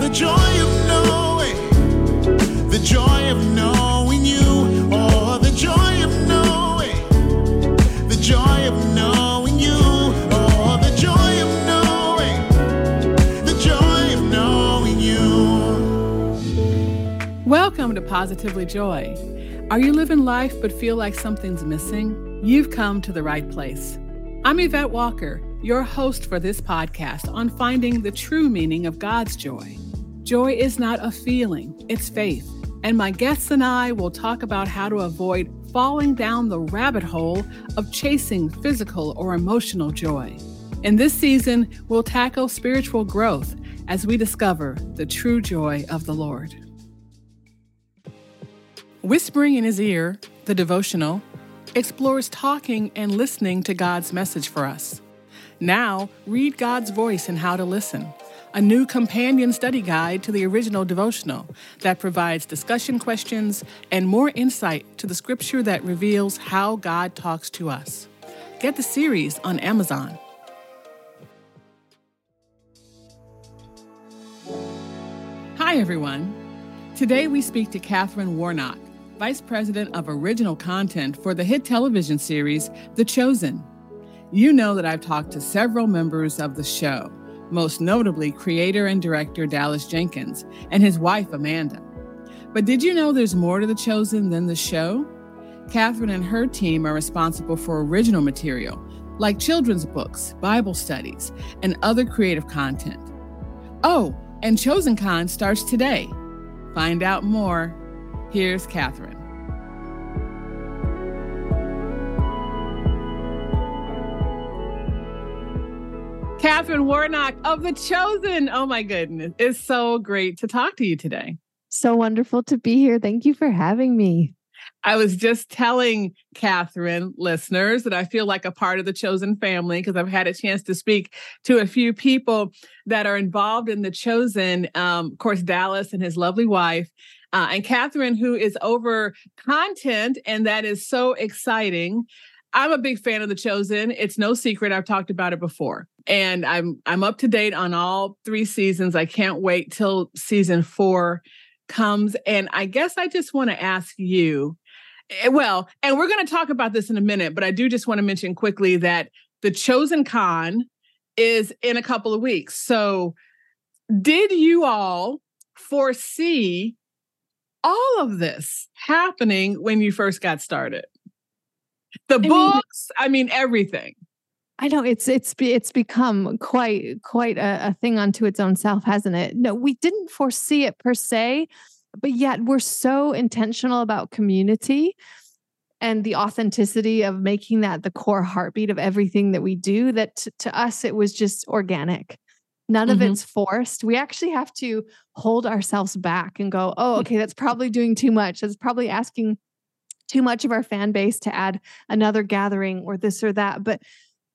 the joy of knowing, the joy of knowing you. Oh, the joy of knowing, the joy of knowing you. Oh, the joy of knowing, the joy of knowing you. Welcome to Positively Joy. Are you living life but feel like something's missing? You've come to the right place. I'm Yvette Walker, your host for this podcast on finding the true meaning of God's joy. Joy is not a feeling, it's faith. And my guests and I will talk about how to avoid falling down the rabbit hole of chasing physical or emotional joy. In this season, we'll tackle spiritual growth as we discover the true joy of the Lord. Whispering in his ear, the devotional, explores talking and listening to God's message for us. Now, read God's voice and how to listen, a new companion study guide to the original devotional that provides discussion questions and more insight to the scripture that reveals how God talks to us. Get the series on Amazon. Hi, everyone. Today we speak to Katherine Warnock, Vice President of Original Content for the hit television series The Chosen. You know that I've talked to several members of the show, most notably creator and director Dallas Jenkins and his wife Amanda. But did you know there's more to The Chosen than the show? Katherine and her team are responsible for original material, like children's books, Bible studies, and other creative content. Oh, and Chosen Con starts today. Find out more. Here's Katherine. Katherine Warnock of The Chosen. Oh my goodness. It's so great to talk to you today. So wonderful to be here. Thank you for having me. I was just telling Katherine listeners that I feel like a part of the chosen family because I've had a chance to speak to a few people that are involved in the chosen. Um, of course, Dallas and his lovely wife, uh, and Katherine, who is over content, and that is so exciting. I'm a big fan of The Chosen. It's no secret. I've talked about it before. And I'm I'm up to date on all three seasons. I can't wait till season 4 comes and I guess I just want to ask you eh, well, and we're going to talk about this in a minute, but I do just want to mention quickly that The Chosen Con is in a couple of weeks. So did you all foresee all of this happening when you first got started? The I mean- books, I mean everything. I know it's it's it's become quite quite a, a thing unto its own self, hasn't it? No, we didn't foresee it per se, but yet we're so intentional about community and the authenticity of making that the core heartbeat of everything that we do. That t- to us it was just organic. None Mhm. of it's forced. We actually have to hold ourselves back and go, oh, okay, that's probably doing too much. That's probably asking too much of our fan base to add another gathering or this or that. But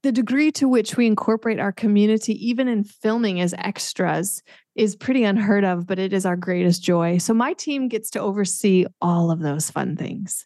the degree to which we incorporate our community, even in filming as extras, is pretty unheard of, but it is our greatest joy. So my team gets to oversee all of those fun things.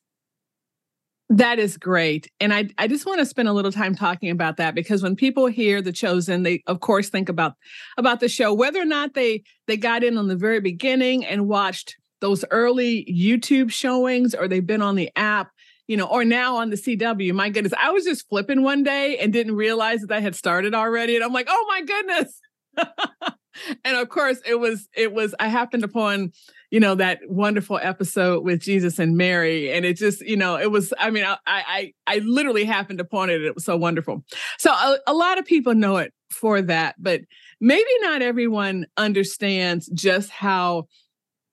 That is great. And I, I just want to spend a little time talking about that because when people hear the chosen, they of course think about about the show, whether or not they they got in on the very beginning and watched those early YouTube showings or they've been on the app, you know, or now on the CW. My goodness, I was just flipping one day and didn't realize that I had started already. And I'm like, oh my goodness. and of course it was it was I happened upon you know that wonderful episode with Jesus and Mary, and it just you know it was. I mean, I I I literally happened upon it. It was so wonderful. So a, a lot of people know it for that, but maybe not everyone understands just how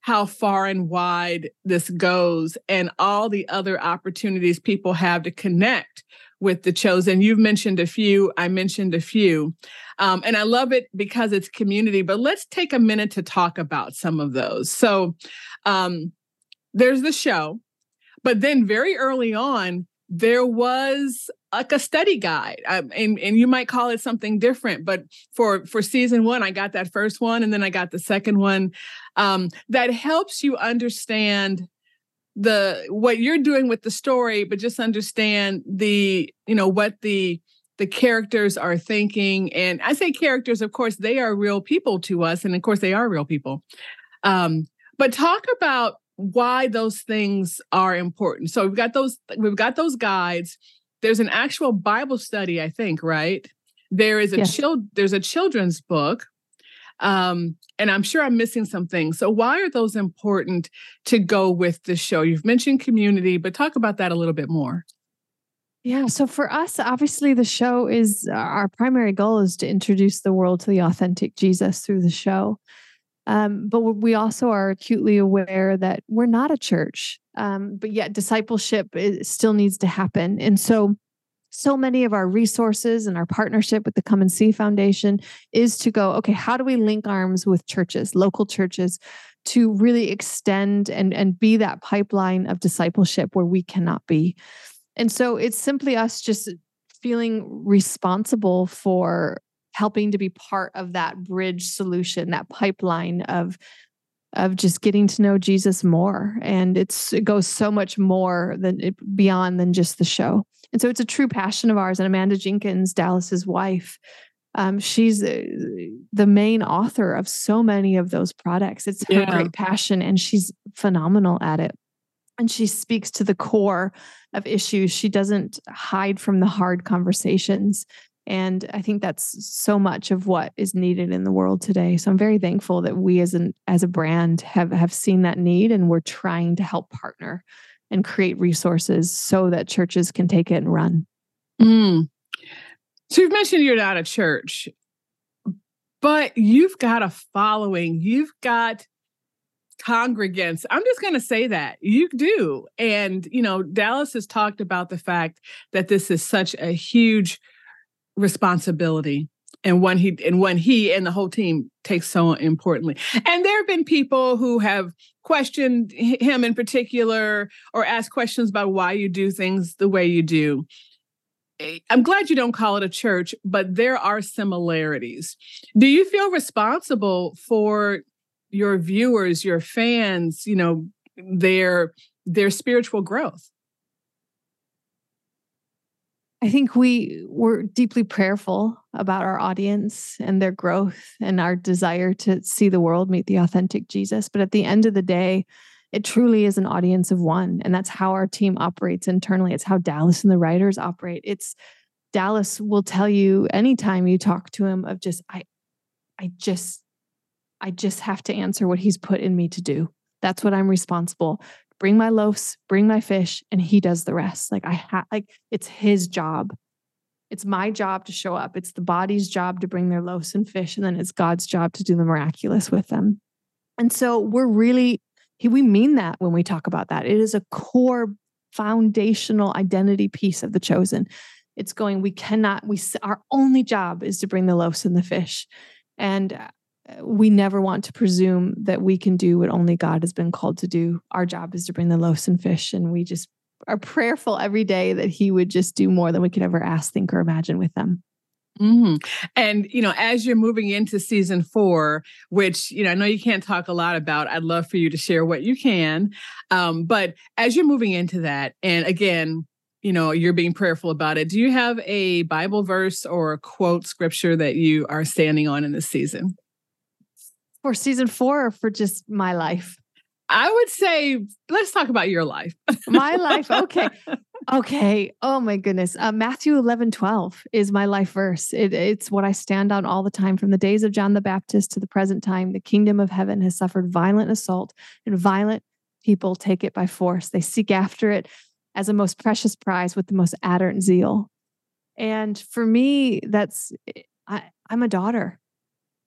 how far and wide this goes and all the other opportunities people have to connect with the chosen. You've mentioned a few, I mentioned a few. Um, and I love it because it's community, but let's take a minute to talk about some of those. So um, there's the show, but then very early on, there was like a study guide um, and, and you might call it something different but for for season one i got that first one and then i got the second one um, that helps you understand the what you're doing with the story but just understand the you know what the the characters are thinking. And I say characters, of course, they are real people to us. And of course, they are real people. Um, but talk about why those things are important. So we've got those, we've got those guides. There's an actual Bible study, I think, right? There is a yes. child, there's a children's book. Um, and I'm sure I'm missing some things. So why are those important to go with the show? You've mentioned community, but talk about that a little bit more. Yeah. So for us, obviously, the show is our primary goal is to introduce the world to the authentic Jesus through the show. Um, but we also are acutely aware that we're not a church, um, but yet discipleship still needs to happen. And so, so many of our resources and our partnership with the Come and See Foundation is to go, okay, how do we link arms with churches, local churches, to really extend and, and be that pipeline of discipleship where we cannot be? And so it's simply us just feeling responsible for helping to be part of that bridge solution, that pipeline of of just getting to know Jesus more. And it's it goes so much more than it, beyond than just the show. And so it's a true passion of ours. And Amanda Jenkins, Dallas's wife, um, she's uh, the main author of so many of those products. It's her yeah. great passion, and she's phenomenal at it and she speaks to the core of issues. She doesn't hide from the hard conversations. And I think that's so much of what is needed in the world today. So I'm very thankful that we as an as a brand have have seen that need and we're trying to help partner and create resources so that churches can take it and run. Mm. So you've mentioned you're not a church, but you've got a following. You've got congregants. I'm just going to say that you do. And, you know, Dallas has talked about the fact that this is such a huge responsibility and one he and one he and the whole team takes so importantly. And there have been people who have questioned him in particular or asked questions about why you do things the way you do. Eh, I'm glad you don't call it a church, but there are similarities. Do you feel responsible for your viewers, your fans, you know, their their spiritual growth? I think we were deeply prayerful about our audience and their growth and our desire to see the world meet the authentic Jesus. But at the end of the day, it truly is an audience of one. And that's how our team operates internally. It's how Dallas and the writers operate. It's Dallas will tell you anytime you talk to him of just, I, I just I just have to answer what he's put in me to do. That's what I'm responsible. Bring my loaves, bring my fish, and he does the rest. Like I have like it's his job. It's my job to show up. It's the body's job to bring their loaves and fish, and then it's God's job to do the miraculous with them. And so we're really we mean that when we talk about that. It is a core foundational identity piece of the chosen. It's going, we cannot, we our only job is to bring the loaves and the fish. And uh, we never want to presume that we can do what only God has been called to do. Our job is to bring the loaves and fish, and we just are prayerful every day that He would just do more than we could ever ask, think, or imagine with them. Mm-hmm. And you know, as you're moving into season four, which you know I know you can't talk a lot about, I'd love for you to share what you can. Um, but as you're moving into that, and again, you know, you're being prayerful about it. Do you have a Bible verse or a quote scripture that you are standing on in this season? For season four or for just my life? I would say, let's talk about your life. my life. Okay. Okay. Oh my goodness. Uh, Matthew 11, 12 is my life verse. It, it's what I stand on all the time. From the days of John the Baptist to the present time, the kingdom of heaven has suffered violent assault, and violent people take it by force. They seek after it as a most precious prize with the most ardent zeal. And for me, that's, I, I'm a daughter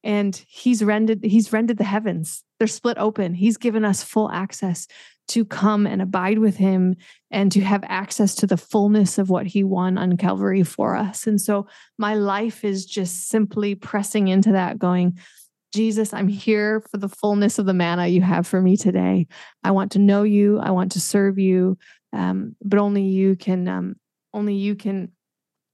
and he's rendered he's rendered the heavens they're split open he's given us full access to come and abide with him and to have access to the fullness of what he won on calvary for us and so my life is just simply pressing into that going Jesus, I'm here for the fullness of the manna you have for me today. I want to know you. I want to serve you, um, but only you can. Um, only you can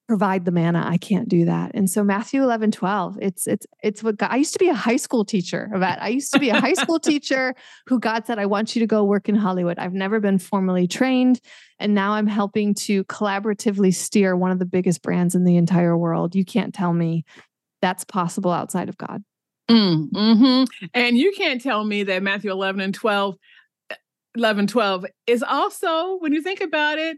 provide the manna i can't do that. And so matthew 11 12 it's it's it's what god, i used to be a high school teacher that i used to be a high school teacher who god said i want you to go work in hollywood. I've never been formally trained and now i'm helping to collaboratively steer one of the biggest brands in the entire world. You can't tell me that's possible outside of god. Mm, mm-hmm. and you can't tell me that matthew 11 and 12 11 12 is also when you think about it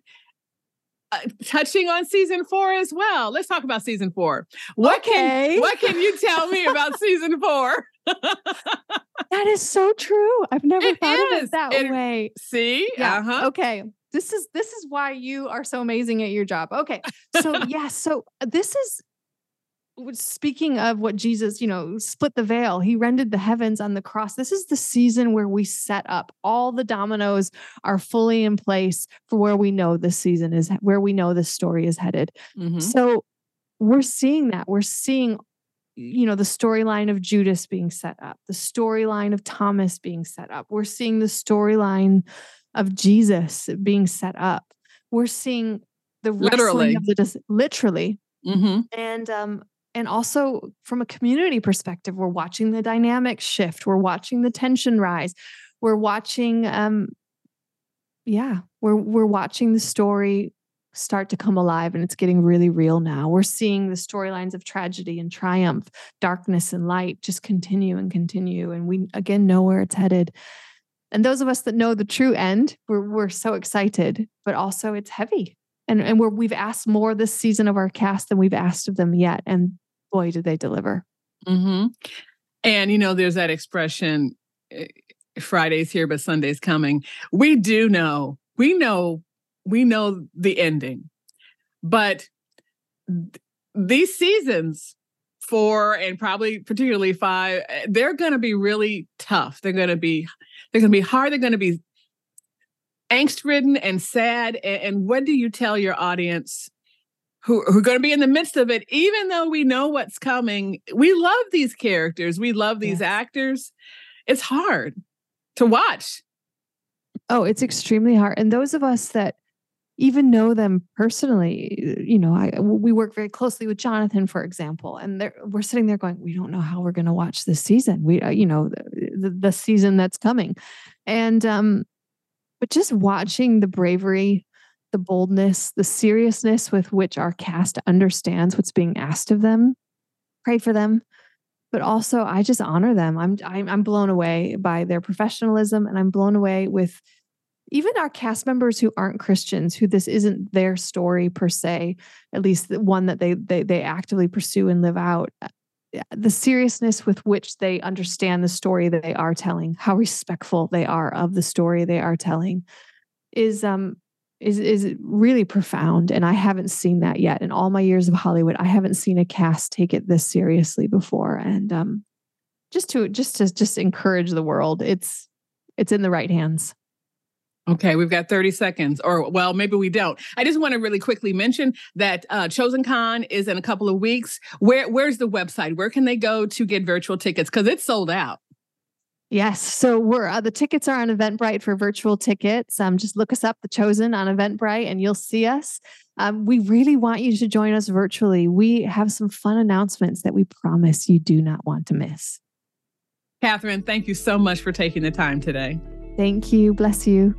uh, touching on season four as well. Let's talk about season four. What okay. can what can you tell me about season four? that is so true. I've never it thought is. of it that it, way. See? Yeah. Uh-huh. Okay. This is this is why you are so amazing at your job. Okay. So yeah, so uh, this is speaking of what Jesus, you know, split the veil, he rended the heavens on the cross. This is the season where we set up all the dominoes are fully in place for where we know this season is, where we know this story is headed. Mm-hmm. So we're seeing that. We're seeing, you know, the storyline of Judas being set up, the storyline of Thomas being set up. We're seeing the storyline of Jesus being set up. We're seeing the literally of the literally Mm-hmm. And um, and also from a community perspective we're watching the dynamic shift. We're watching the tension rise. We're watching um yeah we're we're watching the story start to come alive and it's getting really real now. We're seeing the storylines of tragedy and triumph darkness and light just continue and continue and we again know where it's headed. And those of us that know the true end we're, we're so excited but also it's heavy. And and we're, we've asked more this season of our cast than we've asked of them yet. And boy, did they deliver. Mm-hmm. And, you know, there's that expression eh, Friday's here, but Sunday's coming. We do know, we know, we know the ending. But th- these seasons, four and probably particularly five, eh, they're going to be really tough. They're going to be, they're going to be hard. They're going to be angst ridden and sad. And, and what do you tell your audience who, who are going to be in the midst of it, even though we know what's coming. We love these characters, we love these actors. It's hard to watch. Oh, it's extremely hard. And those of us that even know them personally, you know, I we work very closely with Jonathan, for example, and we're sitting there going, we don't know how we're going to watch this season. We, uh, you know, the, the season that's coming, and um, but just watching the bravery the boldness, the seriousness with which our cast understands what's being asked of them. Pray for them, but also I just honor them. I'm I'm blown away by their professionalism, and I'm blown away with even our cast members who aren't Christians, who this isn't their story per se, at least the one that they they they actively pursue and live out. Uh, the seriousness with which they understand the story that they are telling, how respectful they are of the story they are telling, is um is is really profound and i haven't seen that yet in all my years of hollywood i haven't seen a cast take it this seriously before and um just to just to just encourage the world it's it's in the right hands Okay, we've got 30 seconds, or well, maybe we don't. I just want to really quickly mention that uh, Chosen Con is in a couple of weeks. Where Where's the website? Where can they go to get virtual tickets? Because it's sold out. Yes. So we're uh, the tickets are on Eventbrite for virtual tickets. Um, just look us up, The Chosen, on Eventbrite, and you'll see us. Um, we really want you to join us virtually. We have some fun announcements that we promise you do not want to miss. Katherine, thank you so much for taking the time today. Thank you. Bless you.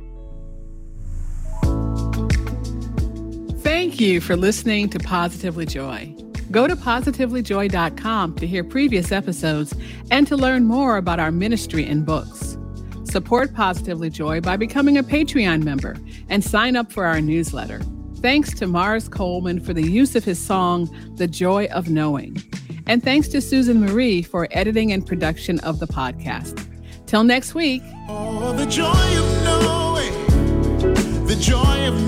Thank you for listening to Positively Joy. Go to positivelyjoy.com to hear previous episodes and to learn more about our ministry and books. Support Positively Joy by becoming a Patreon member and sign up for our newsletter. Thanks to Mars Coleman for the use of his song, The Joy of Knowing. And thanks to Susan Marie for editing and production of the podcast. Till next week. Oh, the joy of knowing, the joy of